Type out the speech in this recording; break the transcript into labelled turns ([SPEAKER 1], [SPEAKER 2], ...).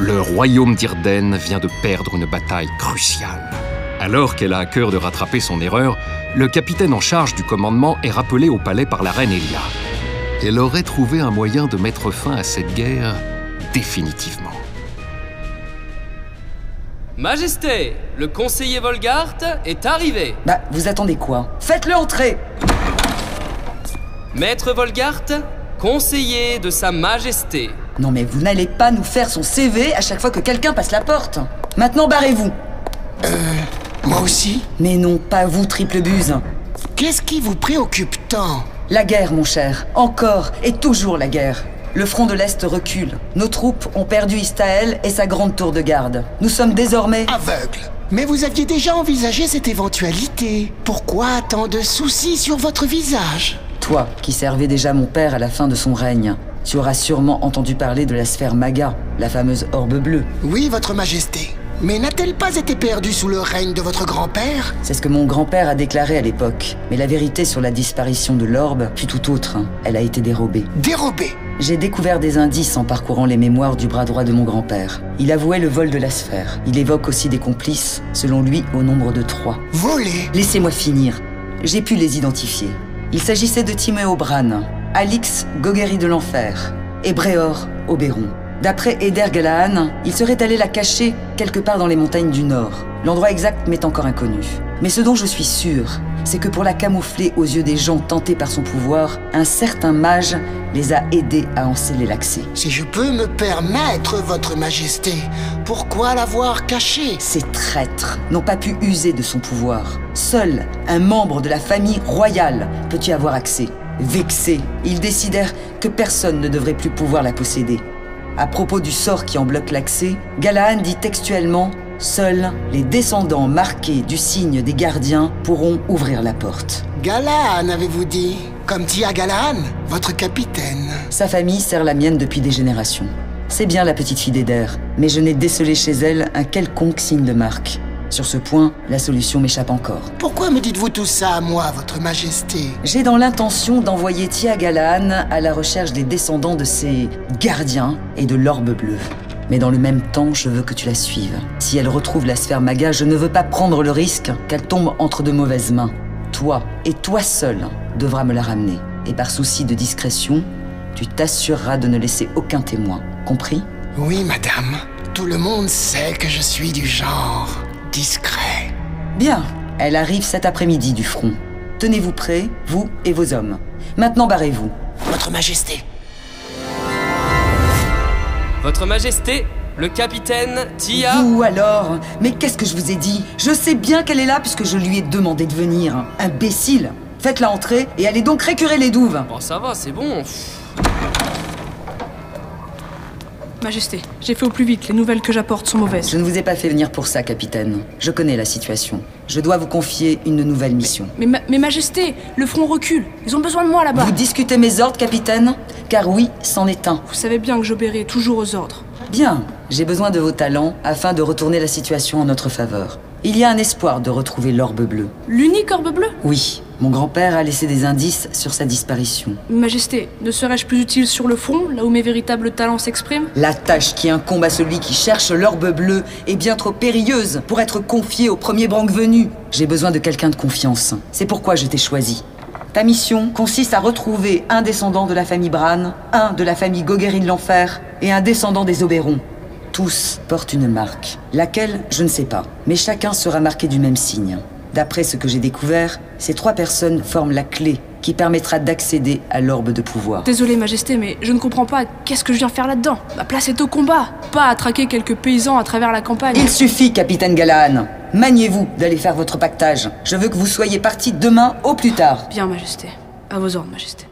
[SPEAKER 1] le royaume d'Irden vient de perdre une bataille cruciale. Alors qu'elle a à cœur de rattraper son erreur, le capitaine en charge du commandement est rappelé au palais par la reine Elia. Elle aurait trouvé un moyen de mettre fin à cette guerre définitivement.
[SPEAKER 2] Majesté, le conseiller Volgart est arrivé.
[SPEAKER 3] Bah, vous attendez quoi? Faites-le entrer
[SPEAKER 2] Maître Volgart, conseiller de Sa Majesté.
[SPEAKER 3] Non mais vous n'allez pas nous faire son CV à chaque fois que quelqu'un passe la porte. Maintenant barrez-vous.
[SPEAKER 4] Moi aussi
[SPEAKER 3] Mais non, pas vous, triple buse.
[SPEAKER 4] Qu'est-ce qui vous préoccupe tant
[SPEAKER 3] La guerre, mon cher. Encore et toujours la guerre. Le front de l'Est recule. Nos troupes ont perdu Istaël et sa grande tour de garde. Nous sommes désormais...
[SPEAKER 4] Aveugle Mais vous aviez déjà envisagé cette éventualité. Pourquoi tant de soucis sur votre visage
[SPEAKER 3] Toi, qui servais déjà mon père à la fin de son règne, tu auras sûrement entendu parler de la sphère Maga, la fameuse orbe bleue.
[SPEAKER 4] Oui, votre majesté. Mais n'a-t-elle pas été perdue sous le règne de votre grand-père?
[SPEAKER 3] C'est ce que mon grand-père a déclaré à l'époque. Mais la vérité sur la disparition de l'orbe fut tout autre. Elle a été dérobée.
[SPEAKER 4] Dérobée?
[SPEAKER 3] J'ai découvert des indices en parcourant les mémoires du bras droit de mon grand-père. Il avouait le vol de la sphère. Il évoque aussi des complices, selon lui au nombre de trois.
[SPEAKER 4] Volée
[SPEAKER 3] Laissez-moi finir. J'ai pu les identifier. Il s'agissait de Timéo Bran, Alix Goguery de l'Enfer et Bréor Oberon. D'après Eder Galahan, il serait allé la cacher quelque part dans les montagnes du Nord. L'endroit exact m'est encore inconnu. Mais ce dont je suis sûr, c'est que pour la camoufler aux yeux des gens tentés par son pouvoir, un certain mage les a aidés à en sceller l'accès.
[SPEAKER 4] Si je peux me permettre, votre majesté, pourquoi l'avoir caché?
[SPEAKER 3] Ces traîtres n'ont pas pu user de son pouvoir. Seul un membre de la famille royale peut y avoir accès. Vexés, ils décidèrent que personne ne devrait plus pouvoir la posséder. À propos du sort qui en bloque l'accès, Galahan dit textuellement Seuls les descendants marqués du signe des gardiens pourront ouvrir la porte.
[SPEAKER 4] Galaan, avez-vous dit? Comme Tia Galaan, votre capitaine.
[SPEAKER 3] Sa famille sert la mienne depuis des générations. C'est bien la petite fille d'Eder, mais je n'ai décelé chez elle un quelconque signe de marque. Sur ce point, la solution m'échappe encore.
[SPEAKER 4] Pourquoi me dites-vous tout ça à moi, votre majesté?
[SPEAKER 3] J'ai dans l'intention d'envoyer Tia Galaan à la recherche des descendants de ces gardiens et de l'orbe bleue. Mais dans le même temps, je veux que tu la suives. Si elle retrouve la sphère Maga, je ne veux pas prendre le risque qu'elle tombe entre de mauvaises mains. Toi, et toi seul, devras me la ramener. Et par souci de discrétion, tu t'assureras de ne laisser aucun témoin. Compris?
[SPEAKER 4] Oui, madame. Tout le monde sait que je suis du genre discret.
[SPEAKER 3] Bien. Elle arrive cet après-midi du front. Tenez-vous prêts, vous et vos hommes. Maintenant barrez-vous.
[SPEAKER 4] Votre majesté.
[SPEAKER 2] Votre Majesté, le capitaine Tia.
[SPEAKER 3] Vous alors Mais qu'est-ce que je vous ai dit? Je sais bien qu'elle est là puisque je lui ai demandé de venir. Imbécile Faites-la entrer et allez donc récurer les douves.
[SPEAKER 2] Bon, ça va, c'est bon. Pff,
[SPEAKER 5] Majesté, j'ai fait au plus vite, les nouvelles que j'apporte sont mauvaises.
[SPEAKER 3] Je ne vous ai pas fait venir pour ça, capitaine. Je connais la situation. Je dois vous confier une nouvelle mission.
[SPEAKER 5] Mais, ma- mais Majesté, le front recule. Ils ont besoin de moi là-bas.
[SPEAKER 3] Vous discutez mes ordres, capitaine? Car oui, c'en est un.
[SPEAKER 5] Vous savez bien que j'obéirai toujours aux ordres.
[SPEAKER 3] Bien, j'ai besoin de vos talents afin de retourner la situation en notre faveur. Il y a un espoir de retrouver l'orbe bleue.
[SPEAKER 5] L'unique orbe bleue?
[SPEAKER 3] Oui, mon grand-père a laissé des indices sur sa disparition.
[SPEAKER 5] Majesté, ne serais-je plus utile sur le front, là où mes véritables talents s'expriment?
[SPEAKER 3] La tâche qui incombe à celui qui cherche l'orbe bleue est bien trop périlleuse pour être confiée au premier branque venu. J'ai besoin de quelqu'un de confiance. C'est pourquoi je t'ai choisi. Ta mission consiste à retrouver un descendant de la famille Bran, un de la famille Goguery de l'Enfer et un descendant des Oberon. Tous portent une marque. Laquelle, je ne sais pas. Mais chacun sera marqué du même signe. D'après ce que j'ai découvert, ces trois personnes forment la clé qui permettra d'accéder à l'orbe de pouvoir.
[SPEAKER 5] Désolé, Majesté, mais je ne comprends pas qu'est-ce que je viens faire là-dedans? Ma place est au combat, pas à traquer quelques paysans à travers la campagne.
[SPEAKER 3] Il suffit, capitaine Galahan. Maniez-vous d'aller faire votre pactage. Je veux que vous soyez partis demain au plus tard.
[SPEAKER 5] Bien, Majesté. À vos ordres, Majesté.